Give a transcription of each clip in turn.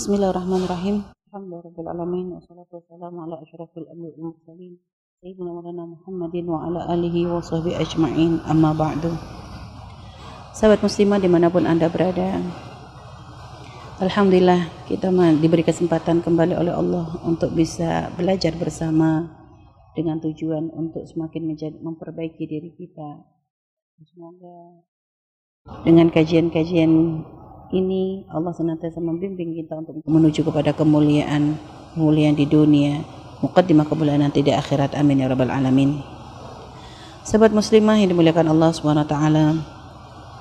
Bismillahirrahmanirrahim. Mursalin sayyidina Muhammadin wa ala alihi wa sahbihi ajma'in amma ba'du. Sahabat muslimah di mana pun anda berada Alhamdulillah kita diberi kesempatan kembali oleh Allah untuk bisa belajar bersama dengan tujuan untuk semakin menjadi, memperbaiki diri kita. Semoga dengan kajian-kajian ini Allah senantiasa membimbing kita untuk menuju kepada kemuliaan kemuliaan di dunia. Muqaddimah kemuliaan di akhirat. Amin ya rabbal alamin. Sahabat muslimah yang dimuliakan Allah subhanahu wa ta'ala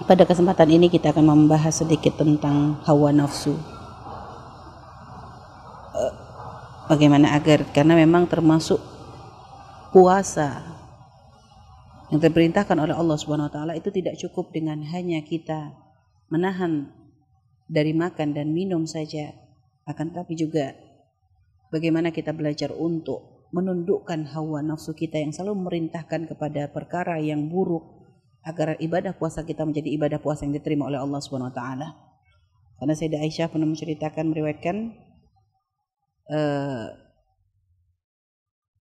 pada kesempatan ini kita akan membahas sedikit tentang hawa nafsu. Eh, bagaimana agar karena memang termasuk puasa yang diperintahkan oleh Allah Subhanahu wa taala itu tidak cukup dengan hanya kita menahan dari makan dan minum saja, akan tapi juga bagaimana kita belajar untuk menundukkan hawa nafsu kita yang selalu merintahkan kepada perkara yang buruk agar ibadah puasa kita menjadi ibadah puasa yang diterima oleh Allah Subhanahu wa taala. Karena Sayyidah Aisyah pernah menceritakan meriwayatkan uh,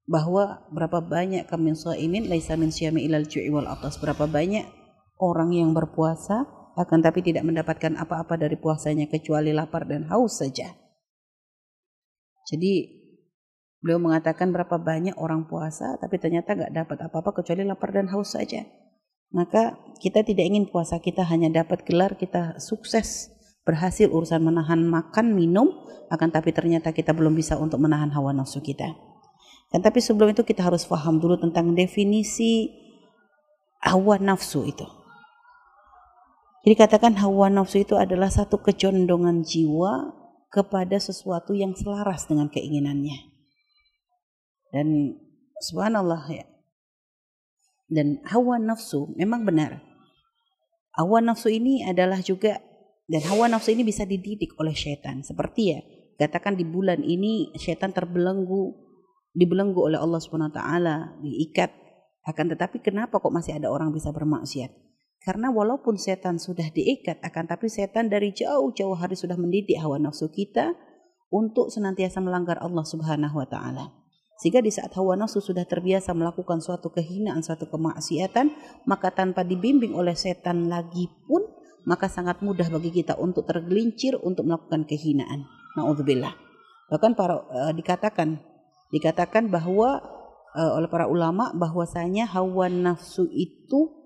bahwa berapa banyak kami shaimin laisa min syami ilal ju'i wal atas berapa banyak orang yang berpuasa akan tapi tidak mendapatkan apa-apa dari puasanya kecuali lapar dan haus saja. Jadi beliau mengatakan berapa banyak orang puasa tapi ternyata nggak dapat apa-apa kecuali lapar dan haus saja. Maka kita tidak ingin puasa kita hanya dapat gelar kita sukses berhasil urusan menahan makan minum akan tapi ternyata kita belum bisa untuk menahan hawa nafsu kita. Dan tapi sebelum itu kita harus paham dulu tentang definisi hawa nafsu itu. Jadi katakan hawa nafsu itu adalah satu kecondongan jiwa kepada sesuatu yang selaras dengan keinginannya. Dan subhanallah ya. Dan hawa nafsu memang benar. Hawa nafsu ini adalah juga dan hawa nafsu ini bisa dididik oleh setan. Seperti ya, katakan di bulan ini setan terbelenggu dibelenggu oleh Allah Subhanahu wa taala, diikat. Akan tetapi kenapa kok masih ada orang bisa bermaksiat? Karena walaupun setan sudah diikat, akan tapi setan dari jauh-jauh hari sudah mendidik hawa nafsu kita untuk senantiasa melanggar Allah Subhanahu wa taala. Sehingga di saat hawa nafsu sudah terbiasa melakukan suatu kehinaan, suatu kemaksiatan, maka tanpa dibimbing oleh setan lagi pun, maka sangat mudah bagi kita untuk tergelincir untuk melakukan kehinaan. Nauzubillah. Bahkan para uh, dikatakan dikatakan bahwa uh, oleh para ulama bahwasanya hawa nafsu itu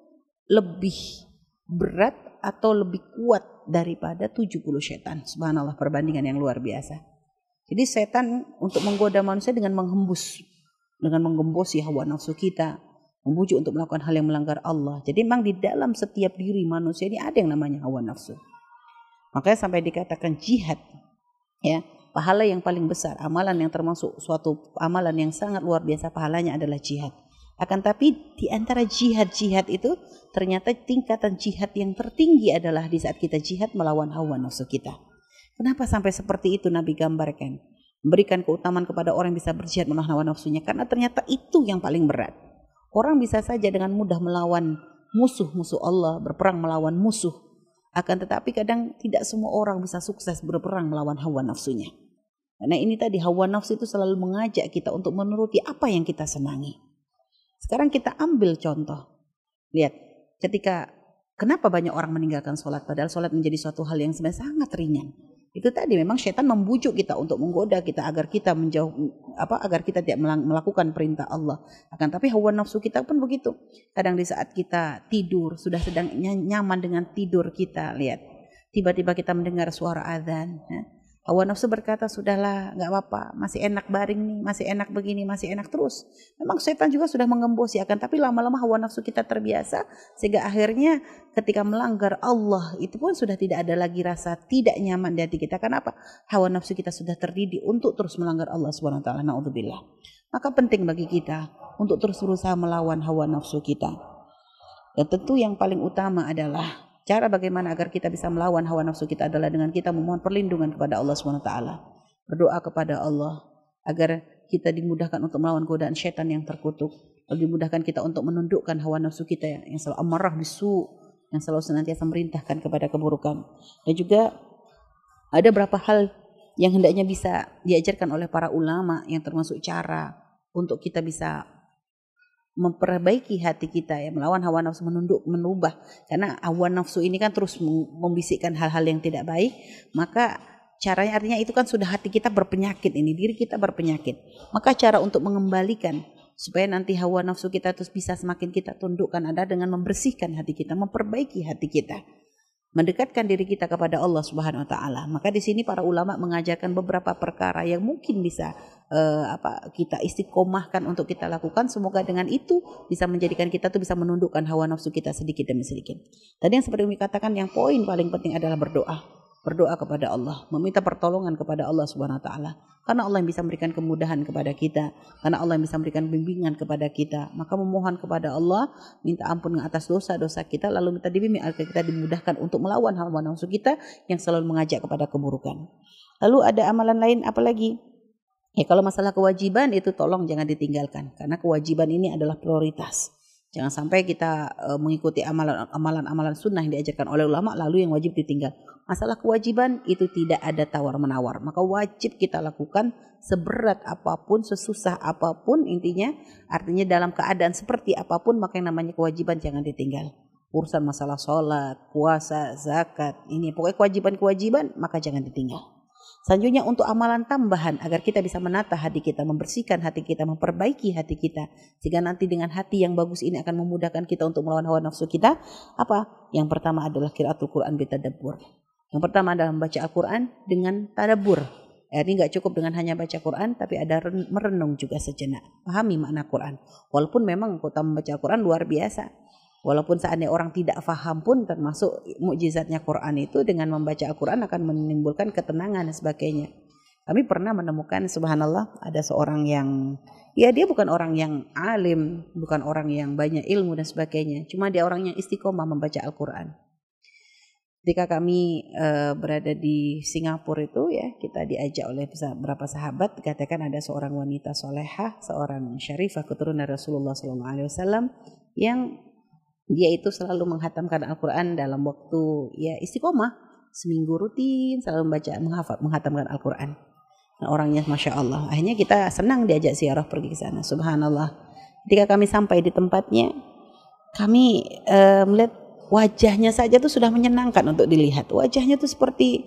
lebih berat atau lebih kuat daripada 70 setan. Subhanallah perbandingan yang luar biasa. Jadi setan untuk menggoda manusia dengan menghembus dengan menggembosi hawa nafsu kita, membujuk untuk melakukan hal yang melanggar Allah. Jadi memang di dalam setiap diri manusia ini ada yang namanya hawa nafsu. Makanya sampai dikatakan jihad ya, pahala yang paling besar, amalan yang termasuk suatu amalan yang sangat luar biasa pahalanya adalah jihad. Akan tapi di antara jihad-jihad itu ternyata tingkatan jihad yang tertinggi adalah di saat kita jihad melawan hawa nafsu kita. Kenapa sampai seperti itu Nabi gambarkan? Memberikan keutamaan kepada orang yang bisa berjihad melawan hawa nafsunya karena ternyata itu yang paling berat. Orang bisa saja dengan mudah melawan musuh-musuh Allah, berperang melawan musuh. Akan tetapi kadang tidak semua orang bisa sukses berperang melawan hawa nafsunya. Karena ini tadi hawa nafsu itu selalu mengajak kita untuk menuruti apa yang kita senangi. Sekarang kita ambil contoh. Lihat, ketika kenapa banyak orang meninggalkan sholat padahal sholat menjadi suatu hal yang sebenarnya sangat ringan. Itu tadi memang setan membujuk kita untuk menggoda kita agar kita menjauh apa agar kita tidak melakukan perintah Allah. Akan tapi hawa nafsu kita pun begitu. Kadang di saat kita tidur sudah sedang nyaman dengan tidur kita, lihat. Tiba-tiba kita mendengar suara azan, ya Hawa nafsu berkata, sudahlah, nggak apa-apa, masih enak baring nih, masih enak begini, masih enak terus. Memang setan juga sudah mengembosi akan, tapi lama-lama hawa nafsu kita terbiasa, sehingga akhirnya ketika melanggar Allah, itu pun sudah tidak ada lagi rasa tidak nyaman di hati kita. Kenapa? Hawa nafsu kita sudah terdidik untuk terus melanggar Allah SWT. Maka penting bagi kita untuk terus berusaha melawan hawa nafsu kita. Dan tentu yang paling utama adalah Cara bagaimana agar kita bisa melawan hawa nafsu kita adalah dengan kita memohon perlindungan kepada Allah SWT. Berdoa kepada Allah agar kita dimudahkan untuk melawan godaan syaitan yang terkutuk. Lebih dimudahkan kita untuk menundukkan hawa nafsu kita yang selalu amarah bisu, yang selalu senantiasa merintahkan kepada keburukan. Dan juga ada beberapa hal yang hendaknya bisa diajarkan oleh para ulama yang termasuk cara untuk kita bisa memperbaiki hati kita ya melawan hawa nafsu menunduk menubah. Karena hawa nafsu ini kan terus membisikkan hal-hal yang tidak baik maka caranya artinya itu kan sudah hati kita berpenyakit ini diri kita berpenyakit. Maka cara untuk mengembalikan supaya nanti hawa nafsu kita terus bisa semakin kita tundukkan ada dengan membersihkan hati kita memperbaiki hati kita mendekatkan diri kita kepada Allah Subhanahu wa taala. Maka di sini para ulama mengajarkan beberapa perkara yang mungkin bisa uh, apa kita istiqomahkan untuk kita lakukan. Semoga dengan itu bisa menjadikan kita tuh bisa menundukkan hawa nafsu kita sedikit demi sedikit. Tadi yang seperti yang dikatakan yang poin paling penting adalah berdoa berdoa kepada Allah, meminta pertolongan kepada Allah Subhanahu wa taala. Karena Allah yang bisa memberikan kemudahan kepada kita, karena Allah yang bisa memberikan bimbingan kepada kita, maka memohon kepada Allah, minta ampun atas dosa-dosa kita, lalu minta dibimbing agar kita dimudahkan untuk melawan hawa nafsu kita yang selalu mengajak kepada keburukan. Lalu ada amalan lain apa lagi? Ya kalau masalah kewajiban itu tolong jangan ditinggalkan karena kewajiban ini adalah prioritas. Jangan sampai kita uh, mengikuti amalan-amalan sunnah yang diajarkan oleh ulama lalu yang wajib ditinggal. Masalah kewajiban itu tidak ada tawar-menawar. Maka wajib kita lakukan seberat apa pun, sesusah apa pun intinya. Artinya dalam keadaan seperti apa pun maka yang namanya kewajiban jangan ditinggal. Urusan masalah sholat, puasa, zakat, ini pokoknya kewajiban-kewajiban maka jangan ditinggal. Selanjutnya untuk amalan tambahan agar kita bisa menata hati kita, membersihkan hati kita, memperbaiki hati kita. Sehingga nanti dengan hati yang bagus ini akan memudahkan kita untuk melawan hawa nafsu kita. Apa? Yang pertama adalah kiraatul Quran bitadabbur. Yang pertama adalah membaca Al-Quran dengan tadabbur. Ini nggak cukup dengan hanya baca Quran, tapi ada merenung juga sejenak. Pahami makna Quran. Walaupun memang kota membaca Quran luar biasa. Walaupun seandainya orang tidak faham pun termasuk mukjizatnya Quran itu dengan membaca Al-Quran akan menimbulkan ketenangan dan sebagainya. Kami pernah menemukan subhanallah ada seorang yang ya dia bukan orang yang alim, bukan orang yang banyak ilmu dan sebagainya. Cuma dia orang yang istiqomah membaca Al-Quran. Ketika kami uh, berada di Singapura itu ya kita diajak oleh beberapa sahabat dikatakan ada seorang wanita solehah, seorang syarifah keturunan Rasulullah SAW yang dia itu selalu menghatamkan Al-Quran dalam waktu ya istiqomah. Seminggu rutin selalu membaca menghafal menghatamkan Al-Quran. Nah, orangnya masya Allah. Akhirnya kita senang diajak siarah pergi ke sana. Subhanallah. Ketika kami sampai di tempatnya kami uh, melihat wajahnya saja tuh sudah menyenangkan untuk dilihat. Wajahnya tuh seperti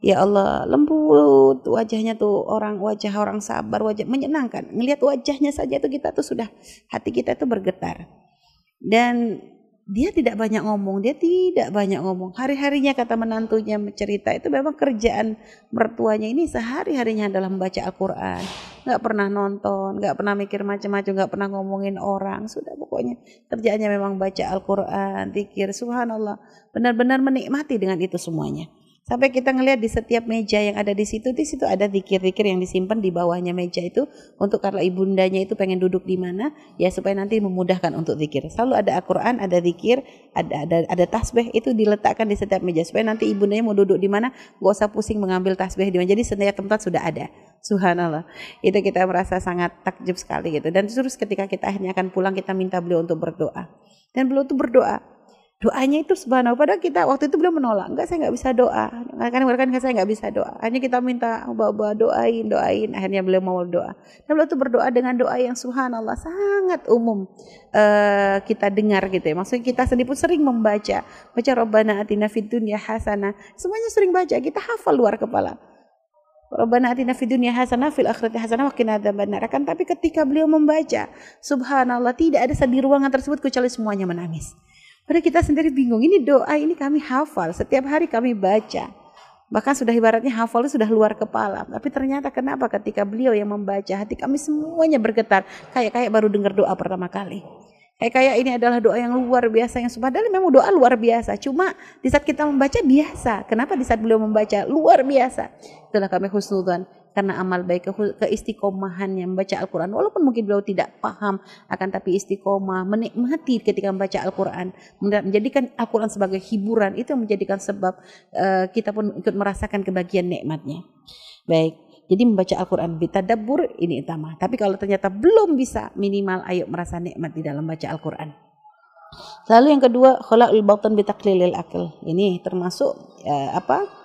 ya Allah lembut. Wajahnya tuh orang wajah orang sabar wajah menyenangkan. Melihat wajahnya saja tuh kita tuh sudah hati kita tuh bergetar. Dan dia tidak banyak ngomong, dia tidak banyak ngomong. Hari-harinya kata menantunya cerita itu memang kerjaan mertuanya ini sehari-harinya adalah membaca Al-Quran. Gak pernah nonton, gak pernah mikir macam-macam, gak pernah ngomongin orang. Sudah pokoknya kerjaannya memang baca Al-Quran, zikir, subhanallah. Benar-benar menikmati dengan itu semuanya. Sampai kita ngelihat di setiap meja yang ada di situ, di situ ada zikir-zikir yang disimpan di bawahnya meja itu untuk kalau ibundanya itu pengen duduk di mana, ya supaya nanti memudahkan untuk zikir. Selalu ada Al-Qur'an, ada zikir, ada ada ada tasbih itu diletakkan di setiap meja supaya nanti ibundanya mau duduk di mana, gak usah pusing mengambil tasbih di mana. Jadi setiap tempat sudah ada. Subhanallah. Itu kita merasa sangat takjub sekali gitu. Dan terus ketika kita akhirnya akan pulang kita minta beliau untuk berdoa. Dan beliau itu berdoa doanya itu subhanallah padahal kita waktu itu belum menolak. Enggak saya nggak bisa doa. Kan kan saya nggak bisa doa. Hanya kita minta bawa doain doain. Akhirnya beliau mau doa dan beliau itu berdoa dengan doa yang subhanallah sangat umum uh, kita dengar gitu ya. Maksudnya kita sendiri pun sering membaca. Baca robbana atina fid dunya hasanah. Semuanya sering baca kita hafal luar kepala. Rabbana atina fid dunya hasanah fil akhirati hasanah wa qina adzabannar. Kan tapi ketika beliau membaca, subhanallah tidak ada di ruangan tersebut kecuali semuanya menangis. Padahal kita sendiri bingung, ini doa ini kami hafal, setiap hari kami baca. Bahkan sudah ibaratnya hafal sudah luar kepala. Tapi ternyata kenapa ketika beliau yang membaca, hati kami semuanya bergetar. Kayak kayak baru dengar doa pertama kali. Kayak kayak ini adalah doa yang luar biasa yang padahal memang doa luar biasa. Cuma di saat kita membaca biasa. Kenapa di saat beliau membaca luar biasa? Itulah kami khusnudan karena amal baik keistiqomahannya membaca Al-Quran walaupun mungkin beliau tidak paham akan tapi istiqomah menikmati ketika membaca Al-Quran menjadikan Al-Quran sebagai hiburan itu yang menjadikan sebab uh, kita pun ikut merasakan kebahagiaan nikmatnya baik jadi membaca Al-Quran bitadabur ini utama tapi kalau ternyata belum bisa minimal ayo merasa nikmat di dalam baca Al-Quran Lalu yang kedua, khalaqul batan bitaklilil akil. Ini termasuk uh, apa?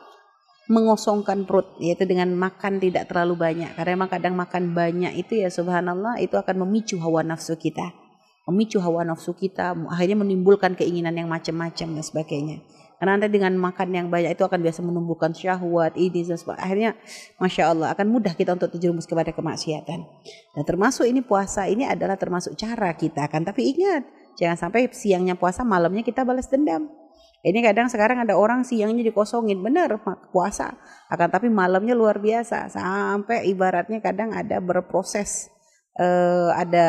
Mengosongkan perut yaitu dengan makan tidak terlalu banyak. Karena memang kadang makan banyak itu ya subhanallah itu akan memicu hawa nafsu kita. Memicu hawa nafsu kita akhirnya menimbulkan keinginan yang macam-macam dan sebagainya. Karena nanti dengan makan yang banyak itu akan biasa menumbuhkan syahwat ini dan sebagainya. Akhirnya masya Allah akan mudah kita untuk terjerumus kepada kemaksiatan. Dan termasuk ini puasa ini adalah termasuk cara kita kan. Tapi ingat jangan sampai siangnya puasa malamnya kita balas dendam ini kadang sekarang ada orang siangnya dikosongin, benar puasa. Akan tapi malamnya luar biasa sampai ibaratnya kadang ada berproses uh, ada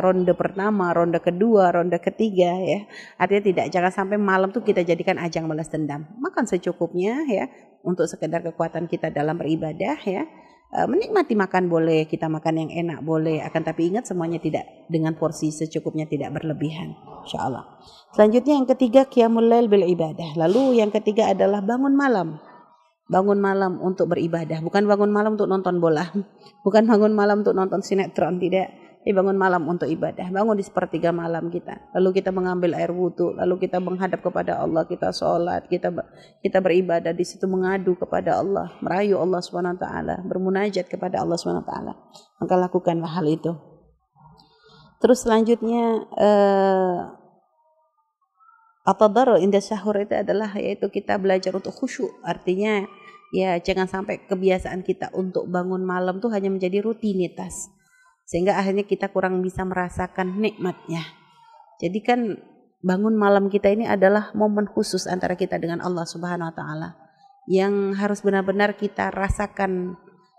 ronde pertama, ronde kedua, ronde ketiga ya. Artinya tidak jangan sampai malam tuh kita jadikan ajang balas dendam. Makan secukupnya ya untuk sekedar kekuatan kita dalam beribadah ya. Uh, menikmati makan boleh, kita makan yang enak boleh, akan tapi ingat semuanya tidak dengan porsi secukupnya tidak berlebihan. Insya Selanjutnya yang ketiga qiyamul lail bil ibadah. Lalu yang ketiga adalah bangun malam bangun malam untuk beribadah, bukan bangun malam untuk nonton bola, bukan bangun malam untuk nonton sinetron, tidak. Tapi bangun malam untuk ibadah, bangun di sepertiga malam kita. Lalu kita mengambil air wudhu, lalu kita menghadap kepada Allah, kita sholat, kita kita beribadah di situ mengadu kepada Allah, merayu Allah swt, bermunajat kepada Allah swt. Maka lakukanlah hal itu. Terus selanjutnya eh, At-tadarru inda sahur itu adalah yaitu kita belajar untuk khusyuk. Artinya ya jangan sampai kebiasaan kita untuk bangun malam tuh hanya menjadi rutinitas. Sehingga akhirnya kita kurang bisa merasakan nikmatnya. Jadi kan bangun malam kita ini adalah momen khusus antara kita dengan Allah Subhanahu wa taala yang harus benar-benar kita rasakan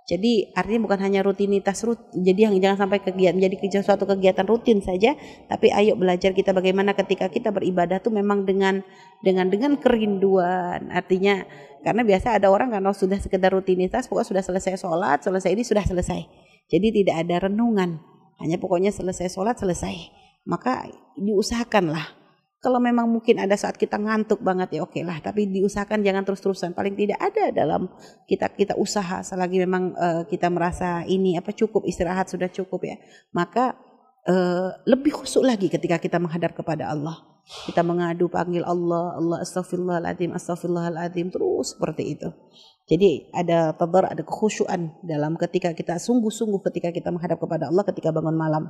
jadi artinya bukan hanya rutinitas rut, jadi yang jangan sampai kegiatan menjadi suatu kegiatan rutin saja, tapi ayo belajar kita bagaimana ketika kita beribadah tuh memang dengan dengan dengan kerinduan. Artinya karena biasa ada orang kalau sudah sekedar rutinitas, pokoknya sudah selesai sholat, selesai ini sudah selesai. Jadi tidak ada renungan, hanya pokoknya selesai sholat selesai. Maka diusahakanlah kalau memang mungkin ada saat kita ngantuk banget ya oke lah, tapi diusahakan jangan terus-terusan. Paling tidak ada dalam kita kita usaha selagi memang uh, kita merasa ini apa cukup istirahat sudah cukup ya. Maka uh, lebih khusyuk lagi ketika kita menghadap kepada Allah. Kita mengadu panggil Allah, Allah astagfirullahaladzim, astagfirullahaladzim terus seperti itu. Jadi ada tadar, ada kekhusyuan dalam ketika kita sungguh-sungguh ketika kita menghadap kepada Allah ketika bangun malam.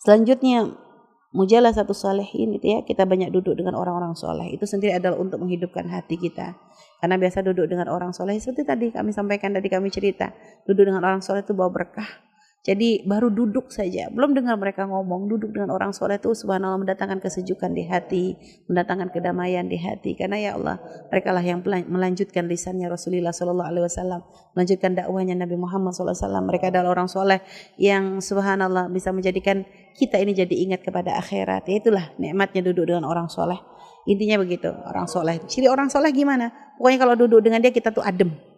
Selanjutnya mujalah satu salihin itu ya kita banyak duduk dengan orang-orang soleh itu sendiri adalah untuk menghidupkan hati kita karena biasa duduk dengan orang soleh seperti tadi kami sampaikan tadi kami cerita duduk dengan orang soleh itu bawa berkah jadi baru duduk saja, belum dengar mereka ngomong, duduk dengan orang soleh itu subhanallah mendatangkan kesejukan di hati, mendatangkan kedamaian di hati. Karena ya Allah, mereka lah yang melanjutkan lisannya Rasulullah Sallallahu Alaihi Wasallam, melanjutkan dakwahnya Nabi Muhammad Wasallam. Mereka adalah orang soleh yang subhanallah bisa menjadikan kita ini jadi ingat kepada akhirat. Itulah nikmatnya duduk dengan orang soleh. Intinya begitu, orang soleh. Ciri orang soleh gimana? Pokoknya kalau duduk dengan dia kita tuh adem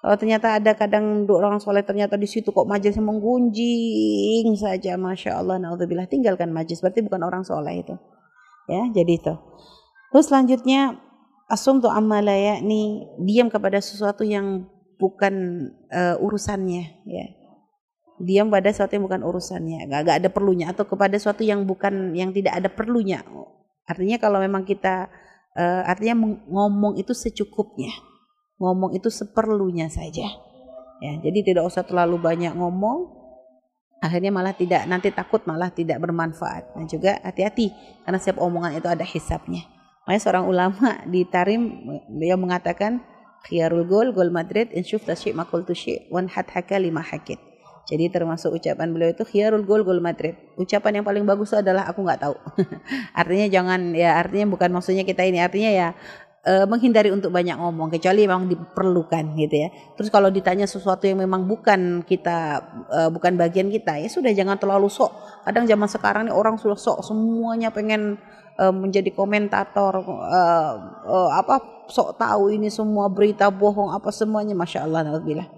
kalau ternyata ada kadang orang soleh ternyata di situ kok majelisnya menggunjing saja, masya Allah, naudzubillah tinggalkan majelis, berarti bukan orang soleh itu. Ya, jadi itu. Terus selanjutnya asum tuh amalaya nih diam kepada sesuatu yang bukan uh, urusannya, ya. Diam pada sesuatu yang bukan urusannya, gak, gak ada perlunya atau kepada sesuatu yang bukan yang tidak ada perlunya. Artinya kalau memang kita uh, artinya ngomong itu secukupnya ngomong itu seperlunya saja. Ya, jadi tidak usah terlalu banyak ngomong. Akhirnya malah tidak nanti takut malah tidak bermanfaat. Dan juga hati-hati karena setiap omongan itu ada hisapnya. Makanya seorang ulama di Tarim dia mengatakan khiyarul gol gol Madrid in syufta syik makul syik wan hat haka lima hakit. Jadi termasuk ucapan beliau itu khiyarul gol gol Madrid. Ucapan yang paling bagus adalah aku nggak tahu. artinya jangan ya artinya bukan maksudnya kita ini artinya ya uh, menghindari untuk banyak ngomong kecuali memang diperlukan gitu ya. Terus kalau ditanya sesuatu yang memang bukan kita uh, bukan bagian kita ya sudah jangan terlalu sok. Kadang zaman sekarang nih orang sudah sok semuanya pengen uh, menjadi komentator uh, uh, apa sok tahu ini semua berita bohong apa semuanya masya Allah alhamdulillah.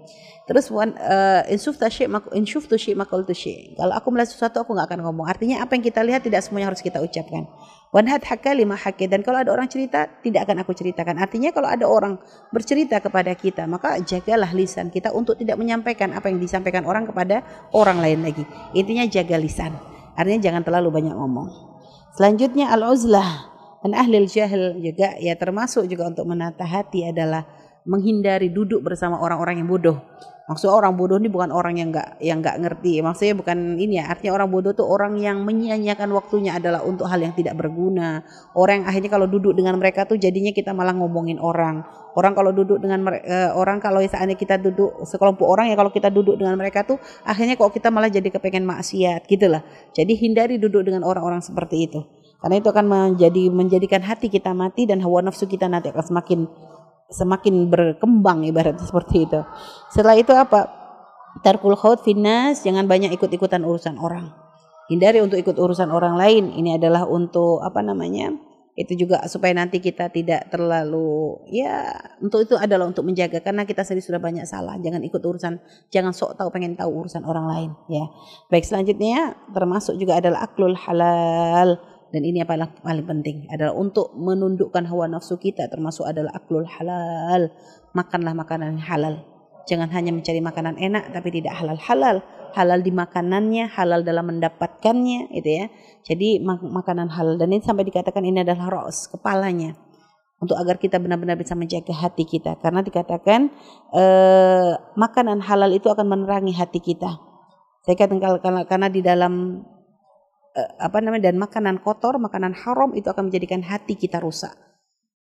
Terus wan uh, insuf tasyik insuf tusyik makul tusyik. Kalau aku melihat sesuatu aku nggak akan ngomong. Artinya apa yang kita lihat tidak semuanya harus kita ucapkan. Wanhat hakka lima hakki dan kalau ada orang cerita tidak akan aku ceritakan. Artinya kalau ada orang bercerita kepada kita maka jagalah lisan kita untuk tidak menyampaikan apa yang disampaikan orang kepada orang lain lagi. Intinya jaga lisan. Artinya jangan terlalu banyak ngomong. Selanjutnya al-uzlah. Dan ahli jahil juga ya termasuk juga untuk menata hati adalah menghindari duduk bersama orang-orang yang bodoh. Maksudnya orang bodoh ini bukan orang yang nggak yang nggak ngerti. Maksudnya bukan ini ya. Artinya orang bodoh tuh orang yang menyia-nyiakan waktunya adalah untuk hal yang tidak berguna. Orang yang akhirnya kalau duduk dengan mereka tuh jadinya kita malah ngomongin orang. Orang kalau duduk dengan uh, orang kalau saatnya kita duduk sekelompok orang ya kalau kita duduk dengan mereka tuh akhirnya kok kita malah jadi kepengen maksiat gitu lah. Jadi hindari duduk dengan orang-orang seperti itu. Karena itu akan menjadi menjadikan hati kita mati dan hawa nafsu kita nanti akan semakin semakin berkembang ibaratnya seperti itu. Setelah itu apa? Tarkul khaut finnas, jangan banyak ikut-ikutan urusan orang. Hindari untuk ikut urusan orang lain. Ini adalah untuk apa namanya? Itu juga supaya nanti kita tidak terlalu ya untuk itu adalah untuk menjaga karena kita sendiri sudah banyak salah. Jangan ikut urusan, jangan sok tahu pengen tahu urusan orang lain ya. Baik selanjutnya termasuk juga adalah aklul halal dan ini apa paling penting adalah untuk menundukkan hawa nafsu kita termasuk adalah aklul halal. Makanlah makanan halal. Jangan hanya mencari makanan enak tapi tidak halal halal. Di makanannya halal dalam mendapatkannya itu ya. Jadi mak makanan halal. Dan ini sampai dikatakan ini adalah ros kepalanya. Untuk agar kita benar-benar bisa menjaga hati kita. Karena dikatakan eh, makanan halal itu akan menerangi hati kita. Saya katakan karena, di dalam apa namanya dan makanan kotor, makanan haram itu akan menjadikan hati kita rusak.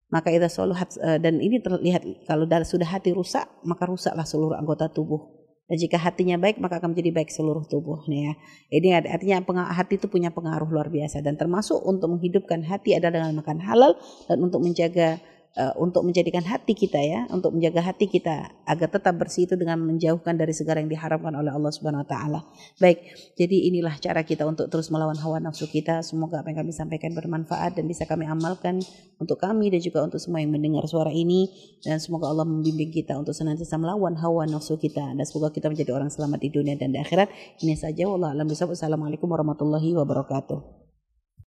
Maka itu selalu uh, dan ini terlihat kalau sudah hati rusak, maka rusaklah seluruh anggota tubuh. Dan jika hatinya baik, maka akan menjadi baik seluruh tubuh. Nih ya. Ini artinya hati itu punya pengaruh luar biasa dan termasuk untuk menghidupkan hati adalah dengan makan halal dan untuk menjaga uh, untuk menjadikan hati kita ya, untuk menjaga hati kita agar tetap bersih itu dengan menjauhkan dari segala yang diharapkan oleh Allah Subhanahu wa taala. Baik, jadi inilah cara kita untuk terus melawan hawa nafsu kita. Semoga apa yang kami sampaikan bermanfaat dan bisa kami amalkan untuk kami dan juga untuk semua yang mendengar suara ini dan semoga Allah membimbing kita untuk senantiasa melawan hawa nafsu kita dan semoga kita menjadi orang selamat di dunia dan di akhirat. Ini saja wallahu a'lam Wassalamualaikum warahmatullahi wabarakatuh.